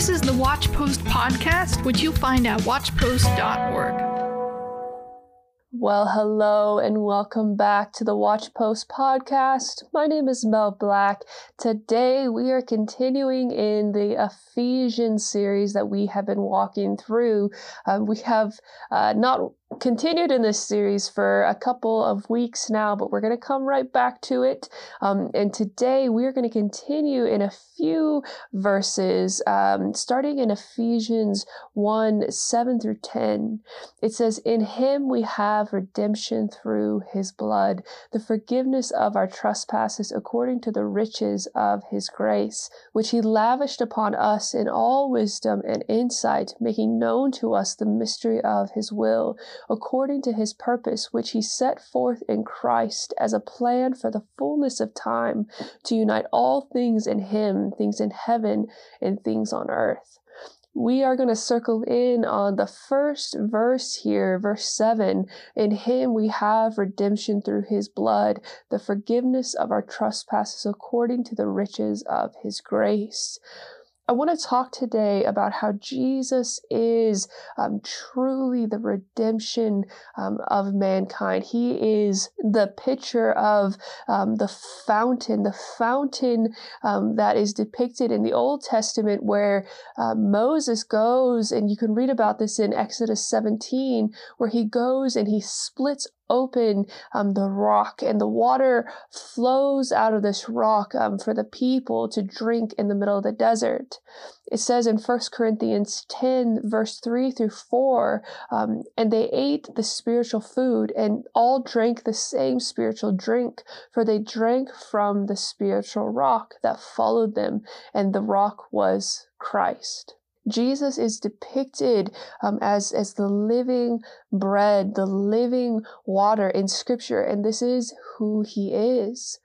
This is the Watchpost podcast, which you'll find at watchpost.org. Well, hello and welcome back to the Watchpost podcast. My name is Mel Black. Today we are continuing in the Ephesians series that we have been walking through. Uh, we have uh, not continued in this series for a couple of weeks now, but we're going to come right back to it. Um, and today we're going to continue in a few verses, um, starting in Ephesians 1 7 through 10. It says, In him we have redemption through his blood, the forgiveness of our trespasses according to the riches of his grace, which he lavished upon us in all wisdom and insight, making known to us the mystery of his will according to his purpose, which he set forth in Christ as a plan for the fullness of time to unite all things in him, things in heaven and things on earth. We are going to circle in on the first verse here, verse 7. In him we have redemption through his blood, the forgiveness of our trespasses according to the riches of his grace. I want to talk today about how Jesus is um, truly the redemption um, of mankind. He is the picture of um, the fountain, the fountain um, that is depicted in the Old Testament, where uh, Moses goes, and you can read about this in Exodus 17, where he goes and he splits open um, the rock, and the water flows out of this rock um, for the people to drink in the middle of the desert. It says in 1 Corinthians 10, verse 3 through 4, um, and they ate the spiritual food and all drank the same spiritual drink, for they drank from the spiritual rock that followed them, and the rock was Christ. Jesus is depicted um, as, as the living bread, the living water in scripture, and this is who he is.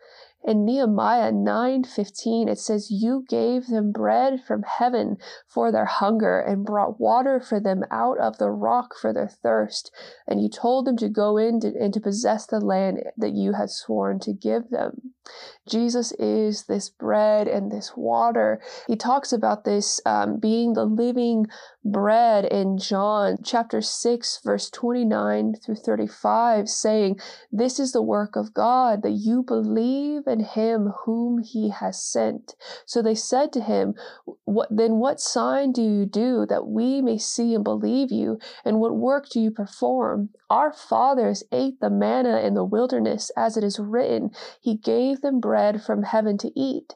In Nehemiah 9:15 it says you gave them bread from heaven for their hunger and brought water for them out of the rock for their thirst and you told them to go in to, and to possess the land that you had sworn to give them. Jesus is this bread and this water. He talks about this um, being the living bread in John chapter 6, verse 29 through 35, saying, This is the work of God, that you believe him whom he has sent. So they said to him, what, Then what sign do you do that we may see and believe you? And what work do you perform? Our fathers ate the manna in the wilderness, as it is written, He gave them bread from heaven to eat.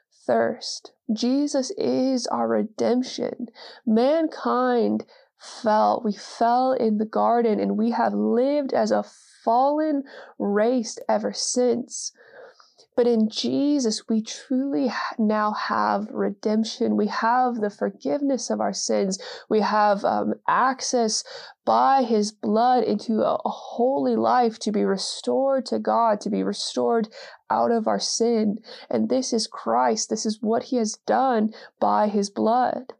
thirst. Jesus is our redemption. Mankind fell. We fell in the garden and we have lived as a fallen race ever since. But in Jesus, we truly now have redemption. We have the forgiveness of our sins. We have um, access by his blood into a, holy life to be restored to God, to be restored out of our sin. And this is Christ. This is what he has done by his blood.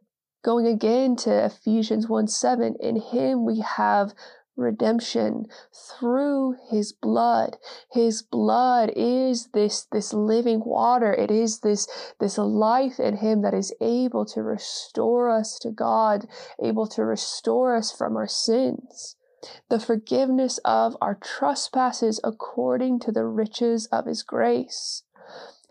Going again to Ephesians 1 7, in him we have redemption through his blood. His blood is this this living water. It is this this life in him that is able to restore us to god able to restore us from our sins. The forgiveness of our trespasses according to the riches of his grace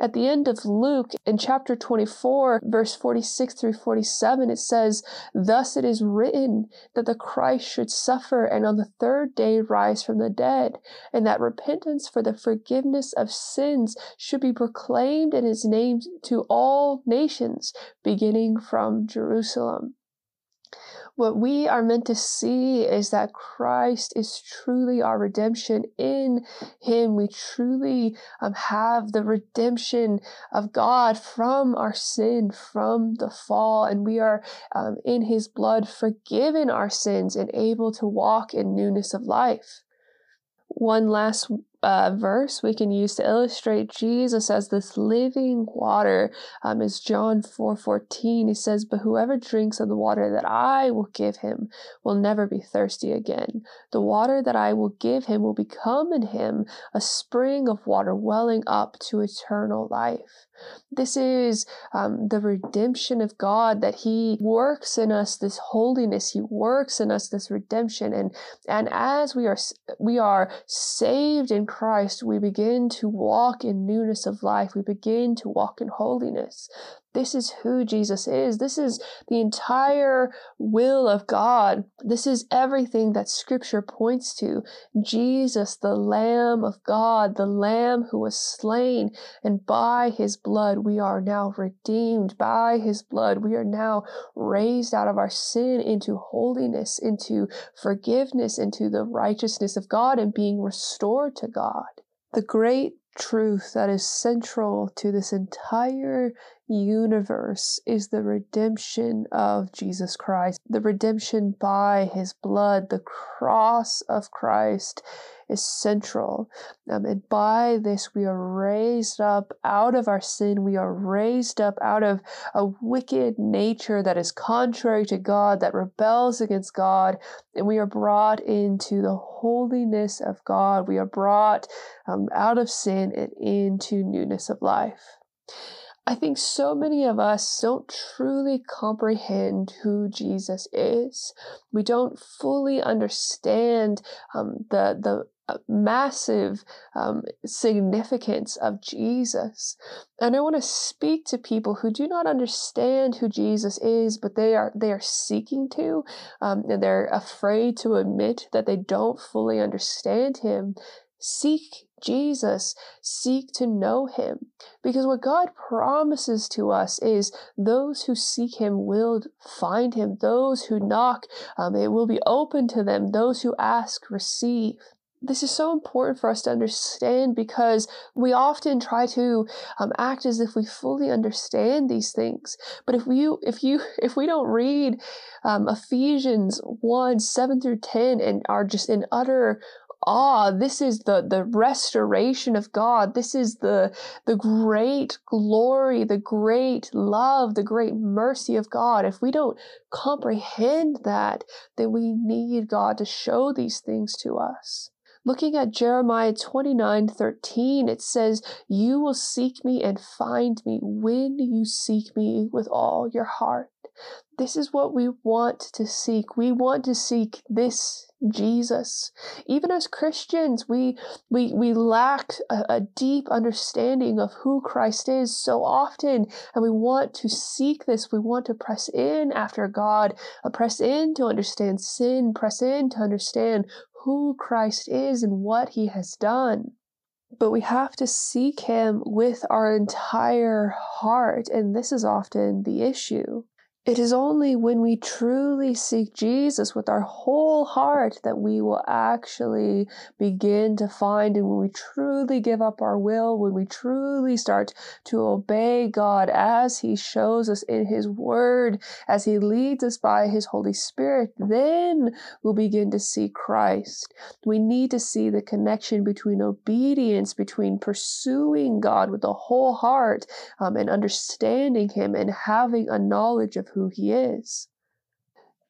at the end of Luke, in chapter 24, verse 46 through 47, it says, Thus it is written that the Christ should suffer and on the third day rise from the dead, and that repentance for the forgiveness of sins should be proclaimed in his name to all nations, beginning from Jerusalem. What we are meant to see is that Christ is truly our redemption. In Him, we truly um, have the redemption of God from our sin, from the fall, and we are um, in His blood forgiven our sins and able to walk in newness of life. One last uh, verse we can use to illustrate Jesus as this living water um, is John 4 14. He says, But whoever drinks of the water that I will give him will never be thirsty again. The water that I will give him will become in him a spring of water welling up to eternal life. This is um, the redemption of God that He works in us this holiness. He works in us this redemption, and and as we are we are saved in Christ, we begin to walk in newness of life. We begin to walk in holiness. This is who Jesus is. This is the entire will of God. This is everything that scripture points to. Jesus, the Lamb of God, the Lamb who was slain, and by his blood we are now redeemed. By his blood we are now raised out of our sin into holiness, into forgiveness, into the righteousness of God, and being restored to God. The great truth that is central to this entire universe is the redemption of Jesus Christ, the redemption by his blood, the cross of Christ is central. Um, and by this, we are raised up out of our sin. We are raised up out of a wicked nature that is contrary to God, that rebels against God. And we are brought into the holiness of God. We are brought um, out of sin and into newness of life. I think so many of us don't truly comprehend who Jesus is. We don't fully understand um, the the uh, massive um, significance of Jesus. And I want to speak to people who do not understand who Jesus is, but they are they are seeking to, um, and they're afraid to admit that they don't fully understand Him. Seek Jesus, seek to know him. Because what God promises to us is those who seek him will find him. Those who knock, um, it will be open to them. Those who ask, receive. This is so important for us to understand because we often try to um, act as if we fully understand these things. But if you, if you, if we don't read um, Ephesians one seven through ten and are just in utter awe. This is the, the restoration of God. This is the, the great glory, the great love, the great mercy of God. If we don't comprehend that, then we need God to show these things to us. Looking at Jeremiah 29 13, it says, You will seek me and find me when you seek me with all your heart. This is what we want to seek. We want to seek this Jesus. Even as Christians, we we we lack a, a, deep understanding of who Christ is so often, and we want to seek this. We want to press in after God, uh, press in to understand sin, press in to understand who Christ is and what He has done. But we have to seek Him with our entire heart, and this is often the issue. It is only when we truly seek Jesus with our whole heart that we will actually begin to find, and when we truly give up our will, when we truly start to obey God as He shows us in His Word, as He leads us by His Holy Spirit, then we'll begin to see Christ. We need to see the connection between obedience, between pursuing God with the whole heart um, and understanding Him and having a knowledge of who he is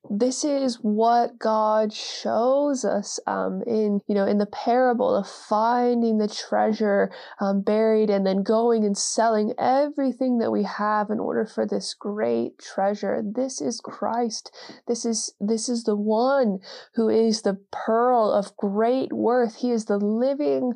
this is what God shows us um, in you know in the parable of finding the treasure um, buried and then going and selling everything that we have in order for this great treasure. This is Christ. This is this is the one who is the pearl of great worth. He is the living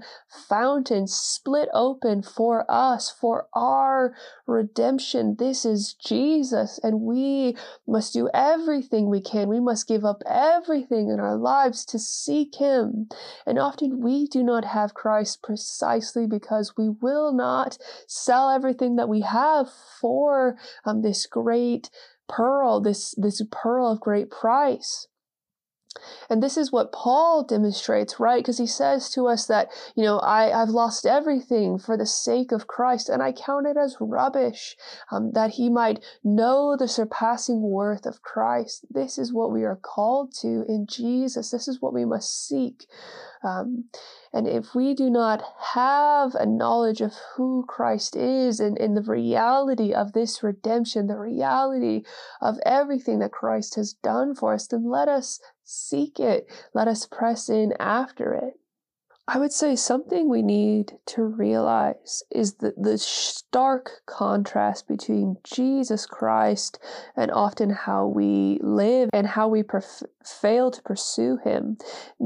fountain split open for us for our redemption. This is Jesus, and we must do everything we can. We must give up everything in our lives to seek Him. And often we do not have Christ precisely because we will not sell everything that we have for um, this great pearl, this, this pearl of great price. And this is what Paul demonstrates, right? Because he says to us that, you know, I, I've lost everything for the sake of Christ, and I count it as rubbish um, that he might know the surpassing worth of Christ. This is what we are called to in Jesus. This is what we must seek. Um, and if we do not have a knowledge of who Christ is and, and the reality of this redemption, the reality of everything that Christ has done for us, then let us seek it. Let us press in after it. I would say something we need to realize is that the stark contrast between Jesus Christ and often how we live and how we perf- fail to pursue Him.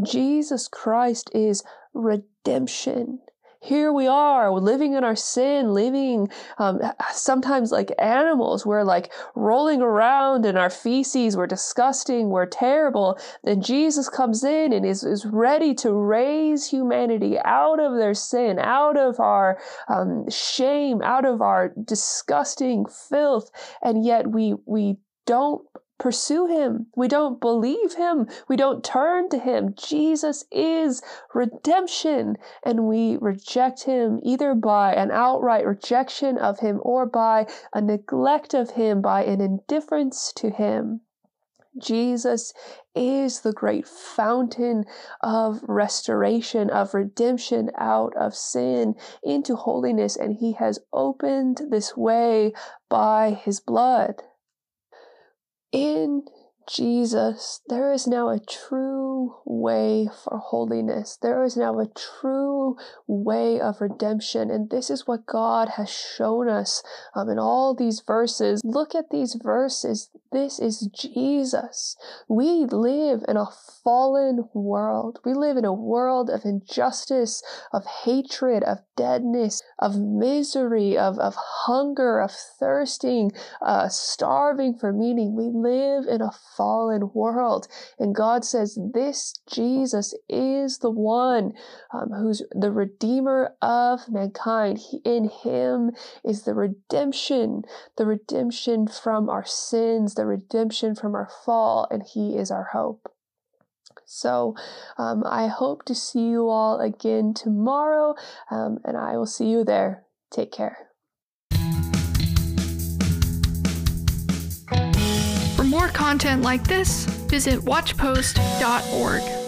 Jesus Christ is redemption here we are living in our sin, living um, sometimes like animals. We're like rolling around in our feces. We're disgusting. We're terrible. Then Jesus comes in and is, is ready to raise humanity out of their sin, out of our um, shame, out of our disgusting filth. And yet we, we don't pursue him. We don't believe him. We don't turn to him. Jesus is redemption. And we reject him either by an outright rejection of him or by a neglect of him, by an indifference to him. Jesus is the great fountain of restoration, of redemption out of sin into holiness, and he has opened this way by his blood. In Jesus, there is now a true way for holiness. There is now a true way of redemption. And this is what God has shown us um, in all these verses. Look at these verses. This is Jesus. We live in a fallen world. We live in a world of injustice, of hatred, of deadness, of misery, of, of hunger, of thirsting, uh, starving for meaning. We live in a fallen world. And God says, This Jesus is the one um, who's the Redeemer of mankind. He, in Him is the redemption, the redemption from our sins, the redemption from our fall, and He is our hope. So um, I hope to see you all again tomorrow, um, and I will see you there. Take care. More content like this, visit watchpost.org.